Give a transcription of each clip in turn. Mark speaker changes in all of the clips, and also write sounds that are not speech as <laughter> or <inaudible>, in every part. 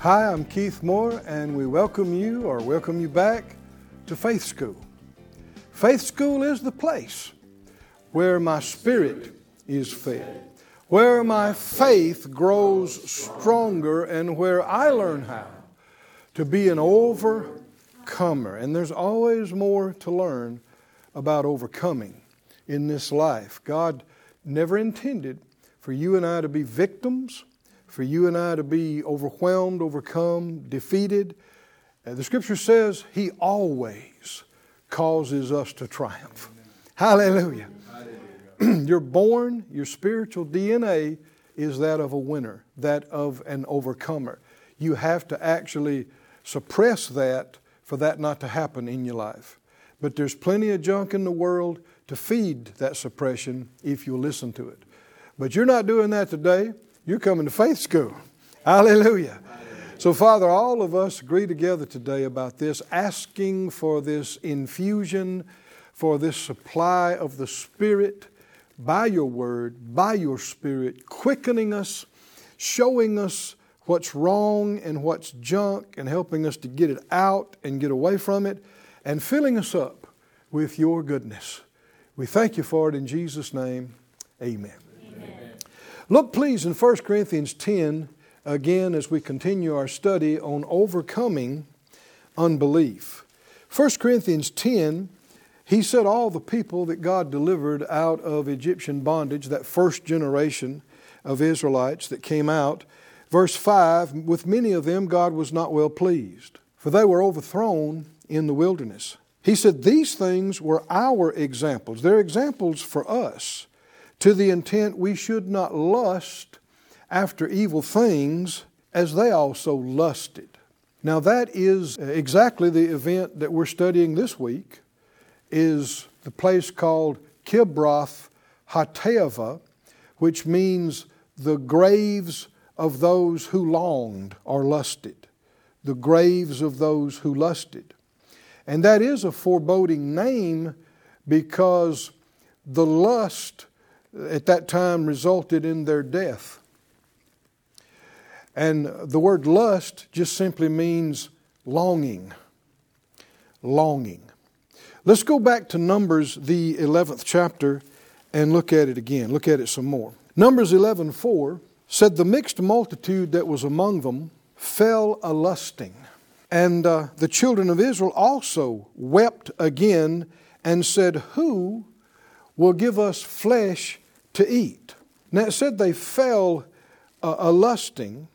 Speaker 1: Hi, I'm Keith Moore, and we welcome you or welcome you back to Faith School. Faith School is the place where my spirit is fed, where my faith grows stronger, and where I learn how to be an overcomer. And there's always more to learn about overcoming in this life. God never intended for you and I to be victims, for you and I to be overwhelmed, overcome, defeated. Uh, the scripture says He always causes us to triumph. Hallelujah. <clears throat> You're born, your spiritual DNA is that of a winner, that of an overcomer. You have to actually suppress that for that not to happen in your life. But there's plenty of junk in the world to feed that suppression if you listen to it. But you're not doing that today. You're coming to faith school. Hallelujah. So, Father, all of us agree together today about this, asking for this infusion, for this supply of the Spirit by your Word, by your Spirit, quickening us, showing us what's wrong and what's junk, and helping us to get it out and get away from it, and filling us up with your goodness. We thank you for it in Jesus' name. Amen. Look, please, in 1 Corinthians 10 again as we continue our study on overcoming unbelief. 1 Corinthians 10, he said all the people that God delivered out of Egyptian bondage, that first generation of Israelites that came out, verse 5, with many of them God was not well pleased, for they were overthrown in the wilderness. He said these things were our examples. They're examples for us to the intent we should not lust after evil things as they also lusted. Now that is uh, exactly the event that we're studying this week is the place called Kibroth Hattaavah, which means the graves of those who longed or lusted. The graves of those who lusted. And that is a foreboding name because the lust at that time resulted in their death. And the word lust just simply means longing. Longing. Let's go back to Numbers, the 11th chapter, and look at it again. Look at it some more. Numbers 11:4 said, The mixed multitude that was among them fell a lusting. And uh, the children of Israel also wept again and said, Who will give us flesh to eat? Now it said they fell uh, a lusting,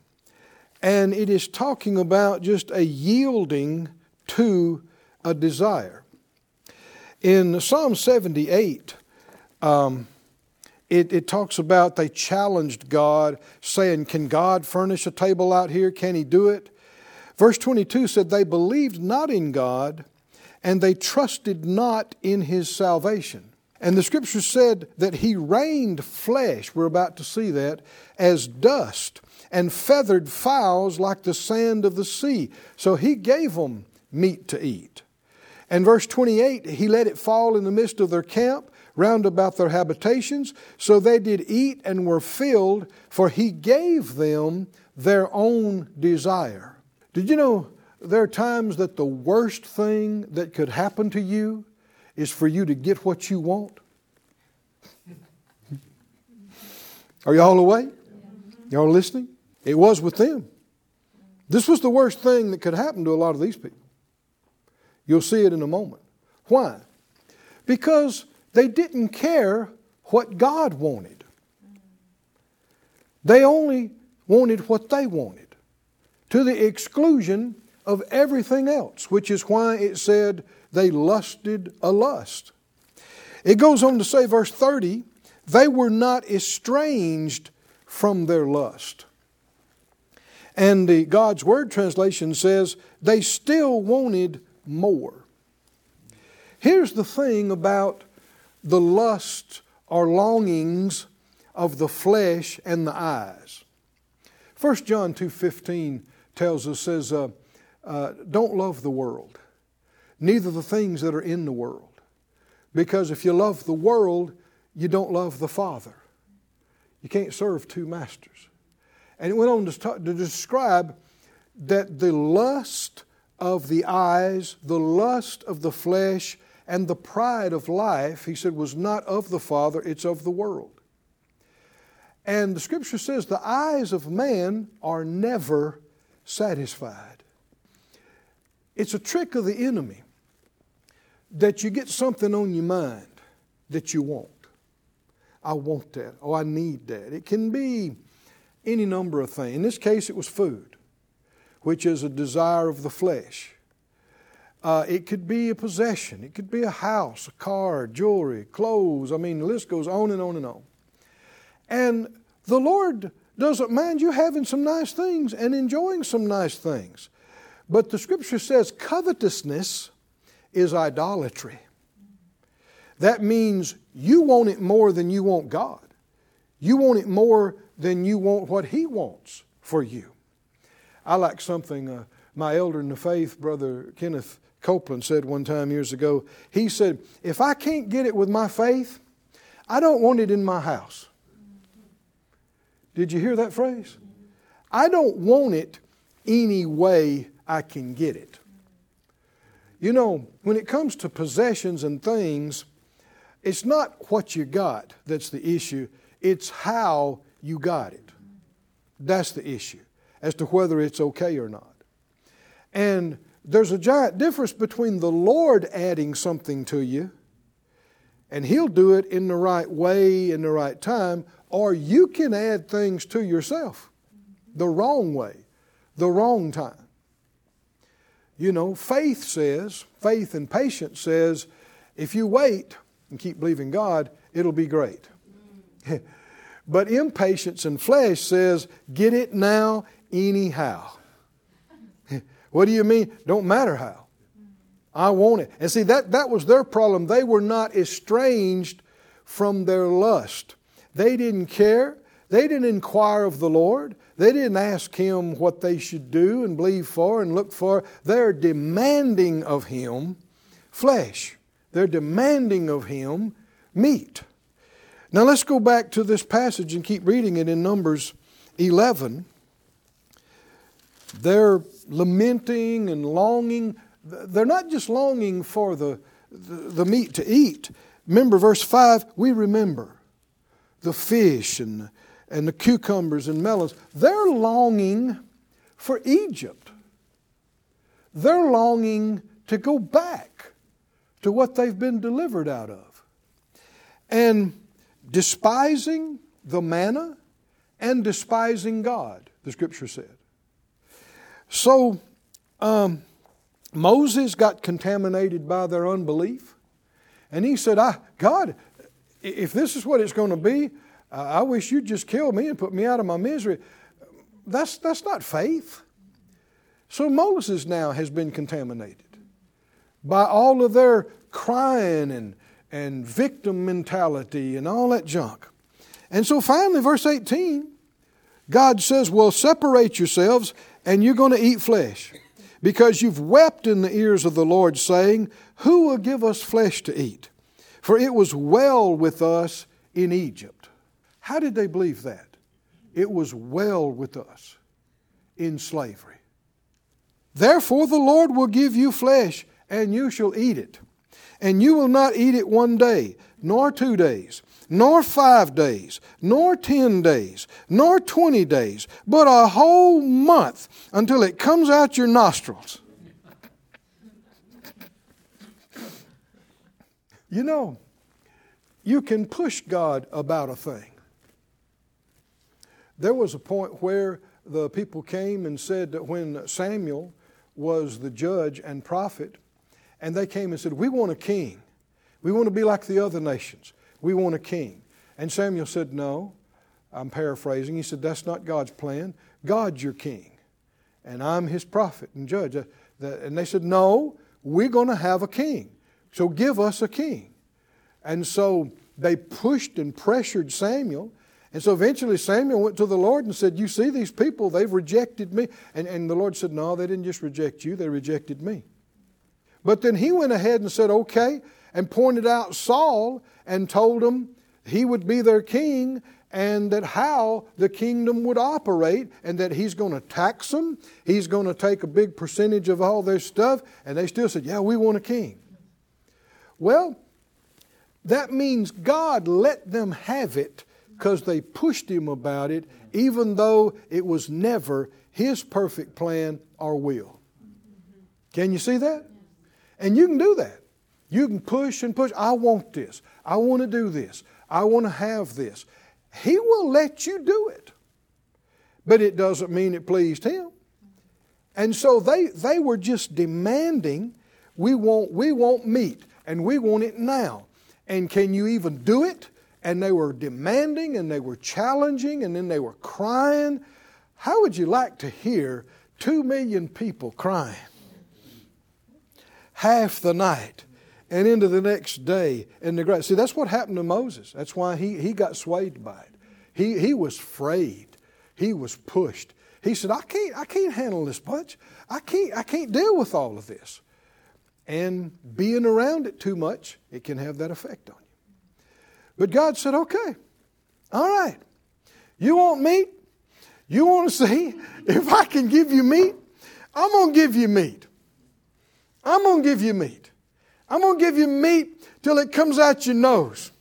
Speaker 1: and it is talking about just a yielding to a desire. In Psalm 78, um, it, it, talks about they challenged God, saying, Can God furnish a table out here? Can He do it? Verse 22 said, They believed not in God, and they trusted not in His salvation. And the scripture said that He rained flesh, we're about to see that, as dust and feathered fowls like the sand of the sea. So he gave them meat to eat. And verse 28, he let it fall in the midst of their camp, round about their habitations. So they did eat and were filled, for he gave them their own desire. Did you know there are times that the worst thing that could happen to you is for you to get what you want? Are y'all awake? Y'all listening? It was with them. This was the worst thing that could happen to a lot of these people. You'll see it in a moment. Why? Because they didn't care what God wanted. They only wanted what they wanted, to the exclusion of everything else, which is why it said they lusted a lust. It goes on to say, verse 30, they were not estranged from their lust. And the God's Word translation says they still wanted more. Here's the thing about the lust or longings of the flesh and the eyes. 1 John 2.15 tells us, says, uh, uh, don't love the world, neither the things that are in the world. Because if you love the world, you don't love the Father. You can't serve two masters. And it went on to, talk, to describe that the lust of the eyes, the lust of the flesh, and the pride of life, he said, was not of the Father, it's of the world. And the scripture says the eyes of man are never satisfied. It's a trick of the enemy that you get something on your mind that you want. I want that. Oh, I need that. It can be any number of things. In this case, it was food, which is a desire of the flesh. Uh, it could be a possession. It could be a house, a car, jewelry, clothes. I mean, the list goes on and on and on. And the Lord doesn't mind you having some nice things and enjoying some nice things. But the scripture says covetousness is idolatry. That means you want it more than you want God. You want it more than you want what He wants for you. I like something uh, my elder in the faith, Brother Kenneth Copeland, said one time years ago. He said, If I can't get it with my faith, I don't want it in my house. Did you hear that phrase? I don't want it any way I can get it. You know, when it comes to possessions and things, it's not what you got that's the issue, it's how you got it. That's the issue as to whether it's okay or not. And there's a giant difference between the Lord adding something to you, and He'll do it in the right way, in the right time, or you can add things to yourself the wrong way, the wrong time. You know, faith says, faith and patience says, if you wait and keep believing God, it'll be great. <laughs> but impatience and flesh says, get it now, anyhow. <laughs> what do you mean? Don't matter how. I want it. And see, that, that was their problem. They were not estranged from their lust. They didn't care. They didn't inquire of the Lord. They didn't ask Him what they should do and believe for and look for. They're demanding of Him flesh, they're demanding of Him meat. Now let's go back to this passage and keep reading it in Numbers 11. They're lamenting and longing. They're not just longing for the, the, the meat to eat. Remember, verse 5 we remember the fish and and the cucumbers and melons, they're longing for Egypt. They're longing to go back to what they've been delivered out of. And despising the manna and despising God, the scripture said. So, um, Moses got contaminated by their unbelief. And he said, I, God, if this is what it's going to be, I wish you'd just kill me and put me out of my misery. That's, that's not faith. So Moses now has been contaminated by all of their crying and, and victim mentality and all that junk. And so finally, verse 18, God says, Well, separate yourselves and you're going to eat flesh because you've wept in the ears of the Lord, saying, Who will give us flesh to eat? For it was well with us in Egypt. How did they believe that? It was well with us in slavery. Therefore, the Lord will give you flesh, and you shall eat it. And you will not eat it one day, nor two days, nor five days, nor ten days, nor twenty days, but a whole month until it comes out your nostrils. You know, you can push God about a thing. There was a point where the people came and said that when Samuel was the judge and prophet, and they came and said, We want a king. We want to be like the other nations. We want a king. And Samuel said, No. I'm paraphrasing. He said, That's not God's plan. God's your king. and I'm his prophet and judge. Uh, And they said, No, we're going to have a king. So give us a king. And so they pushed and pressured Samuel. And so eventually Samuel went to the Lord and said, You see these people, they've rejected me. And, and the Lord said, No, they didn't just reject you, they rejected me. But then he went ahead and said, Okay, and pointed out Saul and told him he would be their king and that how the kingdom would operate and that he's going to tax them, he's going to take a big percentage of all their stuff. And they still said, Yeah, we want a king. Well, that means God let them have it because they pushed him about it, even though it was never his perfect plan or will. Can you see that? And you can do that. You can push and push. I want this. I want to do this. I want to have this. He will let you do it. But it doesn't mean it pleased him. And so they, they were just demanding, we want, we want meat, and we want it now. And can you even do it? And they were demanding and they were challenging and then they were crying. How would you like to hear two million people crying? Half the night and into the next day in the grass. See, that's what happened to Moses. That's why he, he got swayed by it. He, he was frayed. He was pushed. He said, I can't, I can't handle this much. I can't, I can't deal with all of this. And being around it too much, it can have that effect on you. But God said, okay, all right. You want meat? You want to <laughs> see if I can give you meat? I'm going to give you meat. I'm going to give you meat. I'm going to give you meat till it comes out your nose.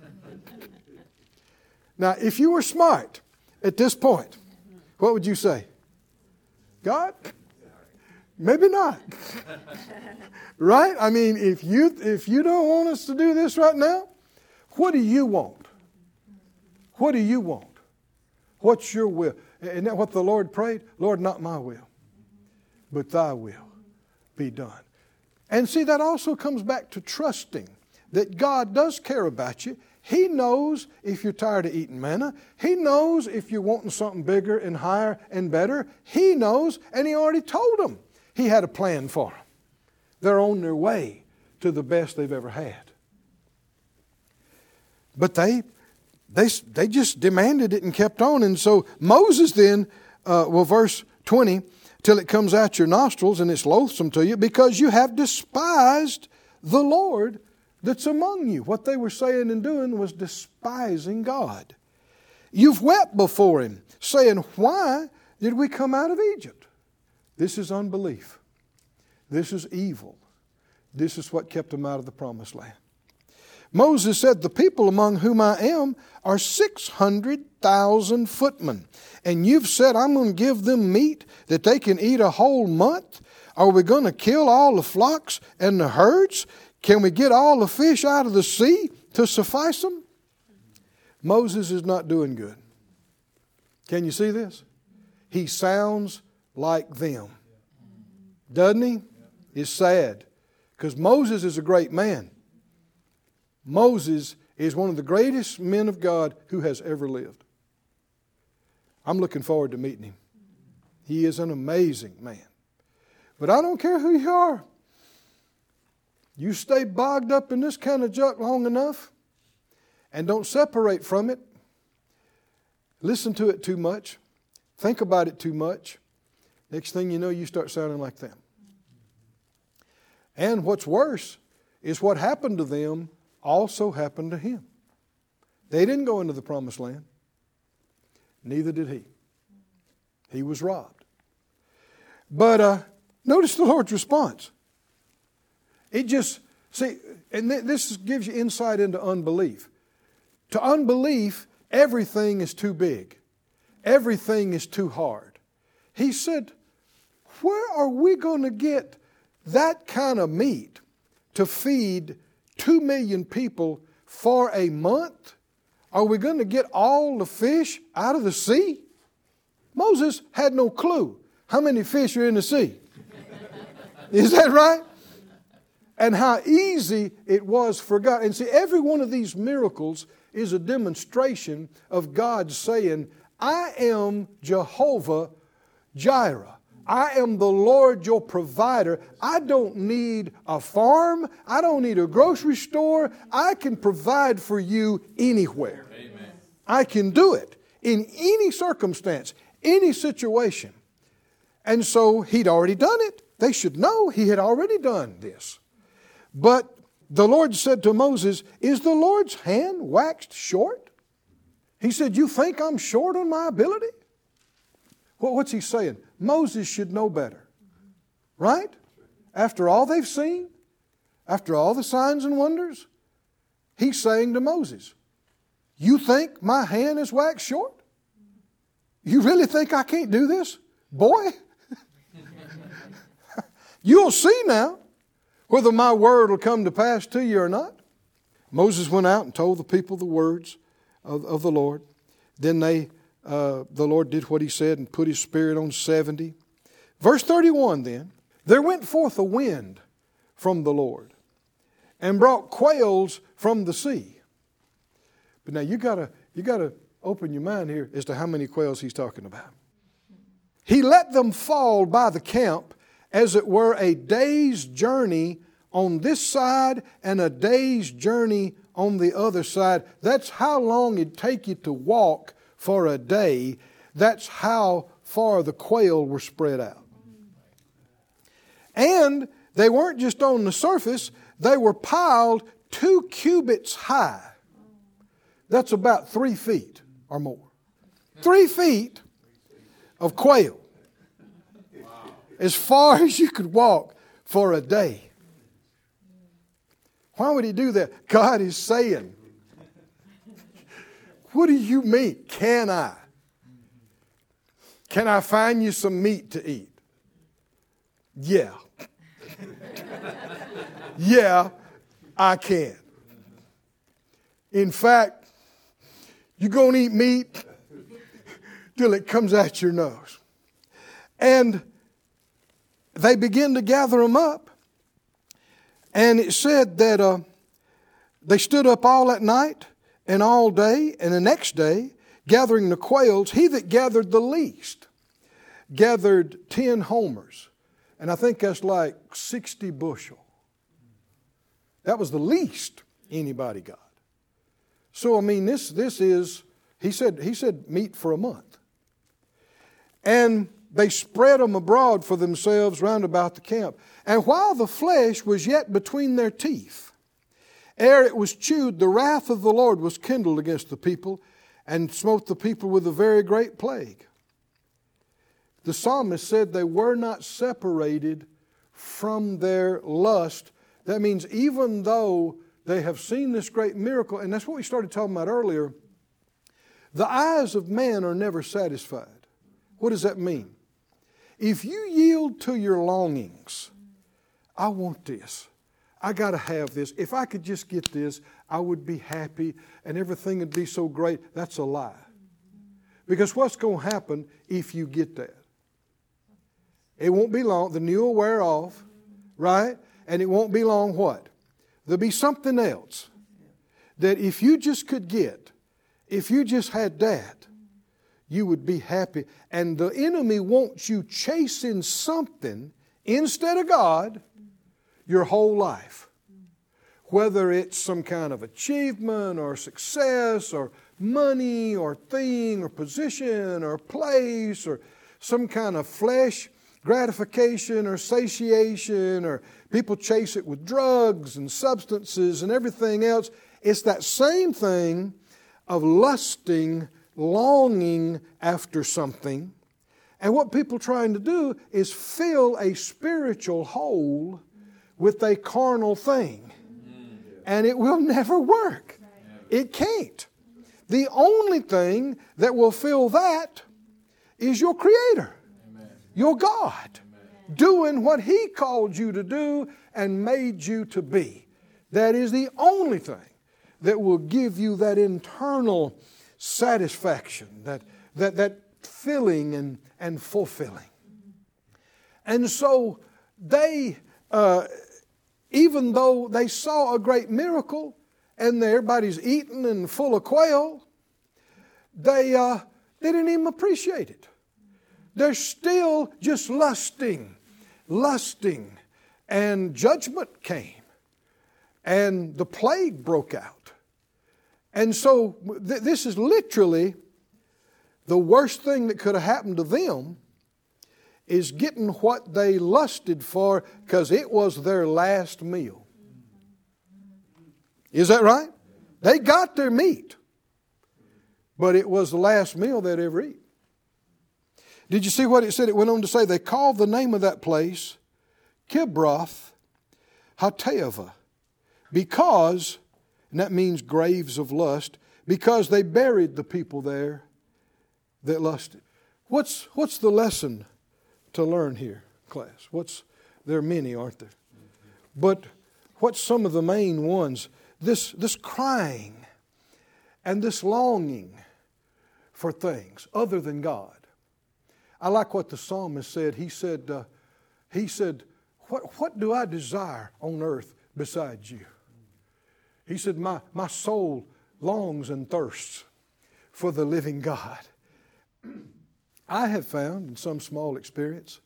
Speaker 1: <laughs> now, if you were smart at this point, what would you say? God? Maybe not. <laughs> right? I mean, if you if you don't want us to do this right now, what do you want? What do you want? What's your will? Isn't that what the Lord prayed? Lord, not my will, but thy will be done. And see, that also comes back to trusting that God does care about you. He knows if you're tired of eating manna. He knows if you're wanting something bigger and higher and better. He knows, and He already told them He had a plan for them. They're on their way to the best they've ever had. But they, they, they just demanded it and kept on. And so Moses then, uh, well, verse 20, till it comes out your nostrils and it's loathsome to you because you have despised the Lord that's among you. What they were saying and doing was despising God. You've wept before Him, saying, Why did we come out of Egypt? This is unbelief. This is evil. This is what kept them out of the promised land. Moses said, The people among whom I am are 600,000 footmen. And you've said, I'm going to give them meat that they can eat a whole month? Are we going to kill all the flocks and the herds? Can we get all the fish out of the sea to suffice them? Moses is not doing good. Can you see this? He sounds like them. Doesn't he? It's sad. Because Moses is a great man. Moses is one of the greatest men of God who has ever lived. I'm looking forward to meeting him. He is an amazing man. But I don't care who you are. You stay bogged up in this kind of junk long enough and don't separate from it, listen to it too much, think about it too much. Next thing you know, you start sounding like them. And what's worse is what happened to them also happened to him. They didn't go into the promised land, neither did he. He was robbed. But uh, notice the Lord's response. It just, see, and th- this gives you insight into unbelief. To unbelief, everything is too big, everything is too hard. He said, Where are we going to get that kind of meat to feed two million people for a month? Are we going to get all the fish out of the sea? Moses had no clue how many fish are in the sea. Is that right? And how easy it was for God. And see, every one of these miracles is a demonstration of God saying, I am Jehovah Jireh. I am the Lord your provider. I don't need a farm. I don't need a grocery store. I can provide for you anywhere. Amen. I can do it in any circumstance, any situation. And so he'd already done it. They should know he had already done this. But the Lord said to Moses, Is the Lord's hand waxed short? He said, You think I'm short on my ability? Well, what's he saying? Moses should know better. Right? After all they've seen, after all the signs and wonders, he's saying to Moses, You think my hand is waxed short? You really think I can't do this? Boy, <laughs> you'll see now whether my word will come to pass to you or not. Moses went out and told the people the words of, of the Lord. Then they, uh, the Lord did what he said and put his spirit on 70. Verse 31 then, there went forth a wind from the Lord and brought quails from the sea. But now you gotta, you gotta open your mind here as to how many quails he's talking about. He let them fall by the camp as it were a day's journey on this side and a day's journey on the other side. That's how long it'd take you to walk for a day. That's how far the quail were spread out. And they weren't just on the surface, they were piled two cubits high. That's about three feet or more. Three feet of quail as far as you could walk for a day. Why would he do that? God is saying, What do you mean? Can I? Can I find you some meat to eat? Yeah. <laughs> yeah, I can. In fact, you're going to eat meat <laughs> till it comes out your nose. And they begin to gather them up. And it said that uh, they stood up all at night and all day, and the next day, gathering the quails, he that gathered the least gathered 10 homers. And I think that's like 60 bushel. That was the least anybody got. So I mean this this is he said he said meat for a month. And they spread them abroad for themselves round about the camp. And while the flesh was yet between their teeth, ere it was chewed, the wrath of the Lord was kindled against the people, and smote the people with a very great plague. The psalmist said they were not separated from their lust. That means even though they have seen this great miracle, and that's what we started talking about earlier, the eyes of man are never satisfied. What does that mean? If you yield to your longings, I want this. I got to have this. If I could just get this, I would be happy and everything would be so great. That's a lie. Because what's going to happen if you get that? It won't be long. The new will wear off, right? And it won't be long what? There'll be something else that if you just could get, if you just had that, you would be happy. And the enemy wants you chasing something instead of God your whole life. Whether it's some kind of achievement or success or money or thing or position or place or some kind of flesh gratification or satiation or people chase it with drugs and substances and everything else. It's that same thing of lusting longing after something. And what people trying to do is fill a spiritual hole with a carnal thing. And it will never work. It can't. The only thing that will fill that is your Creator, your God, doing what He called you to do and made you to be. That is the only thing that will give you that internal satisfaction, that, that, that filling and, and fulfilling. And so they, uh, even though they saw a great miracle and everybody's eating and full of quail, they, uh, they didn't even appreciate it. they're still just lusting, lusting. And judgment came, and the plague broke out. And so, th- this is literally the worst thing that could have happened to them is getting what they lusted for because it was their last meal. Is that right? They got their meat, but it was the last meal they'd ever eat. Did you see what it said? It went on to say they called the name of that place Kibroth Hattaavah because, and that means graves of lust, because they buried the people there that lusted. What's, what's the lesson to learn here, class? What's, there are many, aren't there? But what's some of the main ones? This, this crying and this longing for things other than God. I like what the psalmist said. He said, uh, he said, what, what do I desire on earth besides you? He said, my, my soul longs and thirsts for the living God. <clears throat> I have found in some small experience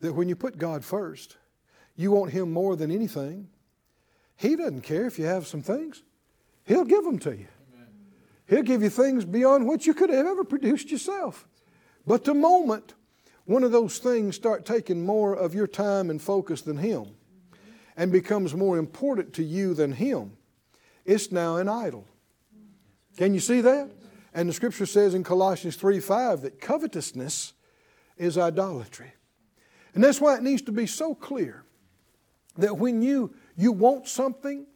Speaker 1: that when you put God first, you want Him more than anything. He doesn't care if you have some things, He'll give them to you. Amen. He'll give you things beyond what you could have ever produced yourself. But the moment one of those things start taking more of your time and focus than Him and becomes more important to you than Him, it's now an idol. Can you see that? And the scripture says in Colossians 3 5 that covetousness is idolatry. And that's why it needs to be so clear that when you, you want something,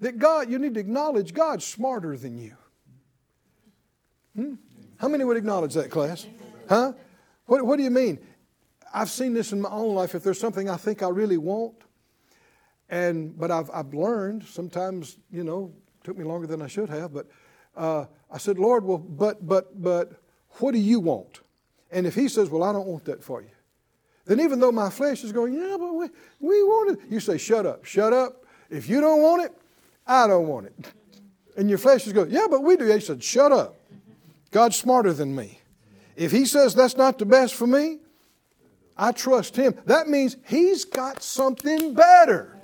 Speaker 1: that God, you need to acknowledge God's smarter than you. Hmm? How many would acknowledge that, class? Huh? What, what do you mean? I've seen this in my own life. If there's something I think I really want, and but I've, I've learned sometimes, you know, took me longer than I should have, but uh, I said, Lord, well, but, but, but, what do you want? And if he says, well, I don't want that for you, then even though my flesh is going, yeah, but we, we want it, you say, shut up, shut up. If you don't want it, I don't want it. <laughs> And your flesh is going, yeah, but we do. He said, shut up. God's smarter than me. If he says that's not the best for me, I trust him. That means he's got something better.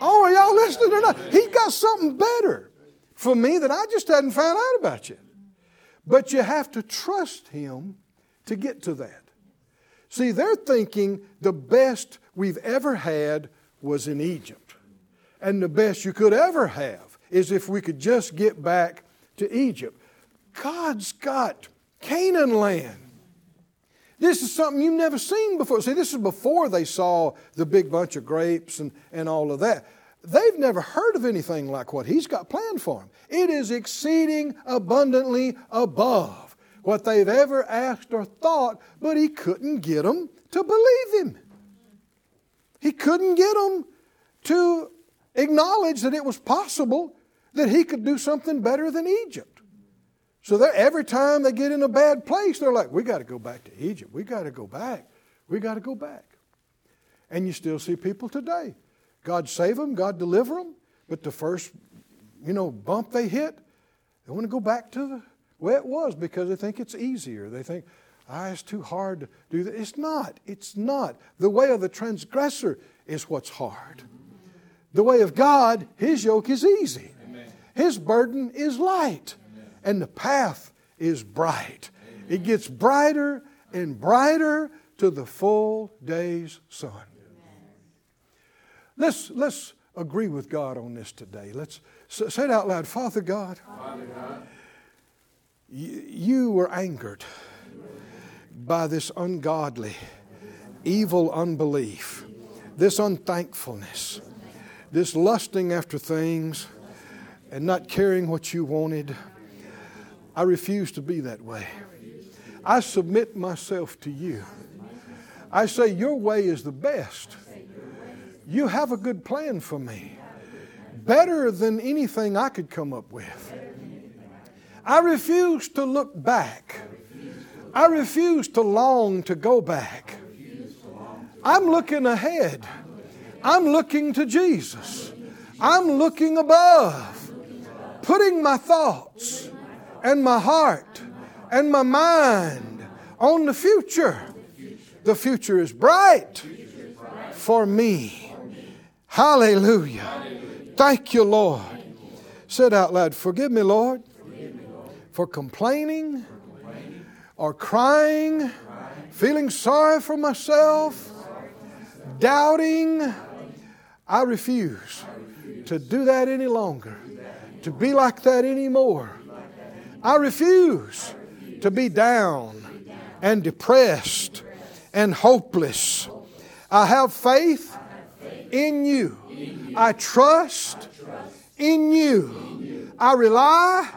Speaker 1: Oh, are y'all listening or not? He's got something better for me that I just hadn't found out about yet. But you have to trust Him to get to that. See, they're thinking the best we've ever had was in Egypt. And the best you could ever have is if we could just get back to Egypt. God's got Canaan land. This is something you've never seen before. See, this is before they saw the big bunch of grapes and, and all of that. They've never heard of anything like what He's got planned for them. It is exceeding abundantly above what they've ever asked or thought, but He couldn't get them to believe Him. He couldn't get them to acknowledge that it was possible that He could do something better than Egypt. So every time they get in a bad place, they're like, we got to go back to Egypt. We got to go back. We got to go back. And you still see people today God save them, God deliver them, but the first, you know, bump they hit, they want to go back to the way it was because they think it's easier. They think, ah, it's too hard to do that. It's not. It's not. The way of the transgressor is what's hard. The way of God, His yoke is easy. Amen. His burden is light. Amen. And the path is bright. Amen. It gets brighter and brighter to the full day's sun. Let's, let's agree with God on this today. Let's say it out loud. Father God, Father God you, you were angered by this ungodly, evil unbelief, this unthankfulness, this lusting after things and not caring what you wanted. I refuse to be that way. I submit myself to you. I say, Your way is the best. You have a good plan for me, better than anything I could come up with. I refuse to look back. I refuse to long to go back. I'm looking ahead. I'm looking to Jesus. I'm looking above, putting my thoughts and my heart and my mind on the future The future is bright for me. Hallelujah. Thank you, Lord. Said out loud, Forgive me, Lord, for complaining or crying, feeling sorry for myself, doubting. I refuse to do that any longer, to be like that anymore. I refuse to be down and depressed and hopeless. I have faith in you. I trust in you. I rely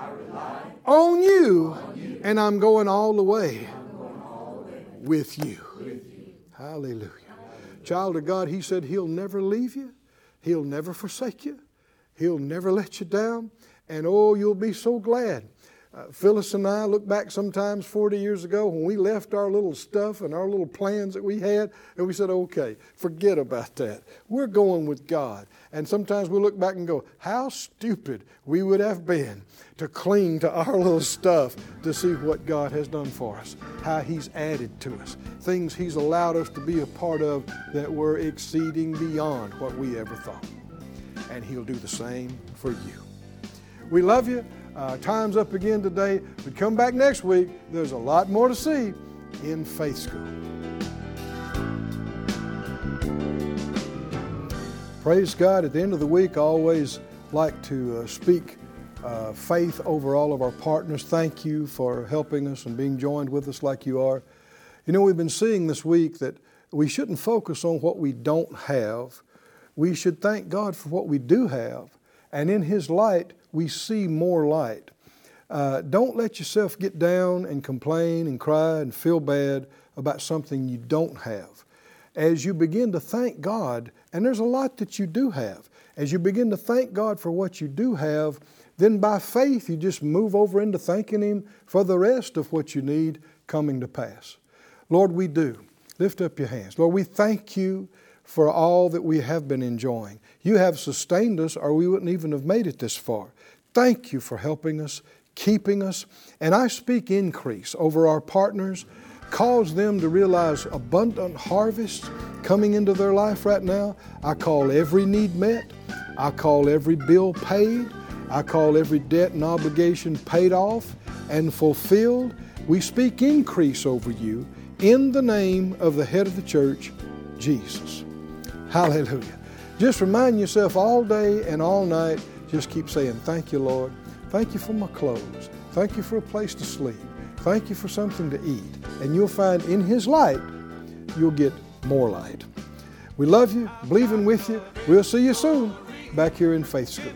Speaker 1: on you, and I'm going all the way with you. Hallelujah. Child of God, He said He'll never leave you, He'll never forsake you, He'll never let you down, and oh, you'll be so glad uh, Phyllis and I look back sometimes 40 years ago when we left our little stuff and our little plans that we had, and we said, okay, forget about that. We're going with God. And sometimes we look back and go, how stupid we would have been to cling to our little stuff to see what God has done for us, how He's added to us, things He's allowed us to be a part of that were exceeding beyond what we ever thought. And He'll do the same for you. We love you. Uh, time's up again today, but come back next week. There's a lot more to see in Faith School. Praise God. At the end of the week, I always like to uh, speak uh, faith over all of our partners. Thank you for helping us and being joined with us like you are. You know, we've been seeing this week that we shouldn't focus on what we don't have. We should thank God for what we do have. And in His light, we see more light. Uh, don't let yourself get down and complain and cry and feel bad about something you don't have. As you begin to thank God, and there's a lot that you do have, as you begin to thank God for what you do have, then by faith you just move over into thanking Him for the rest of what you need coming to pass. Lord, we do. Lift up your hands. Lord, we thank you for all that we have been enjoying. You have sustained us, or we wouldn't even have made it this far. Thank you for helping us, keeping us. And I speak increase over our partners. Cause them to realize abundant harvest coming into their life right now. I call every need met. I call every bill paid. I call every debt and obligation paid off and fulfilled. We speak increase over you in the name of the head of the church, Jesus. Hallelujah. Just remind yourself all day and all night just keep saying, Thank you, Lord. Thank you for my clothes. Thank you for a place to sleep. Thank you for something to eat. And you'll find in His light, you'll get more light. We love you, believing with you. We'll see you soon back here in Faith School.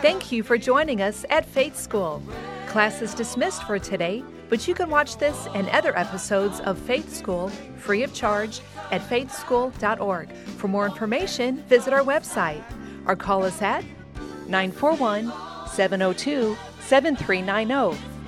Speaker 2: Thank you for joining us at Faith School. Class is dismissed for today, but you can watch this and other episodes of Faith School free of charge at faithschool.org. For more information, visit our website or call us at 941 702 7390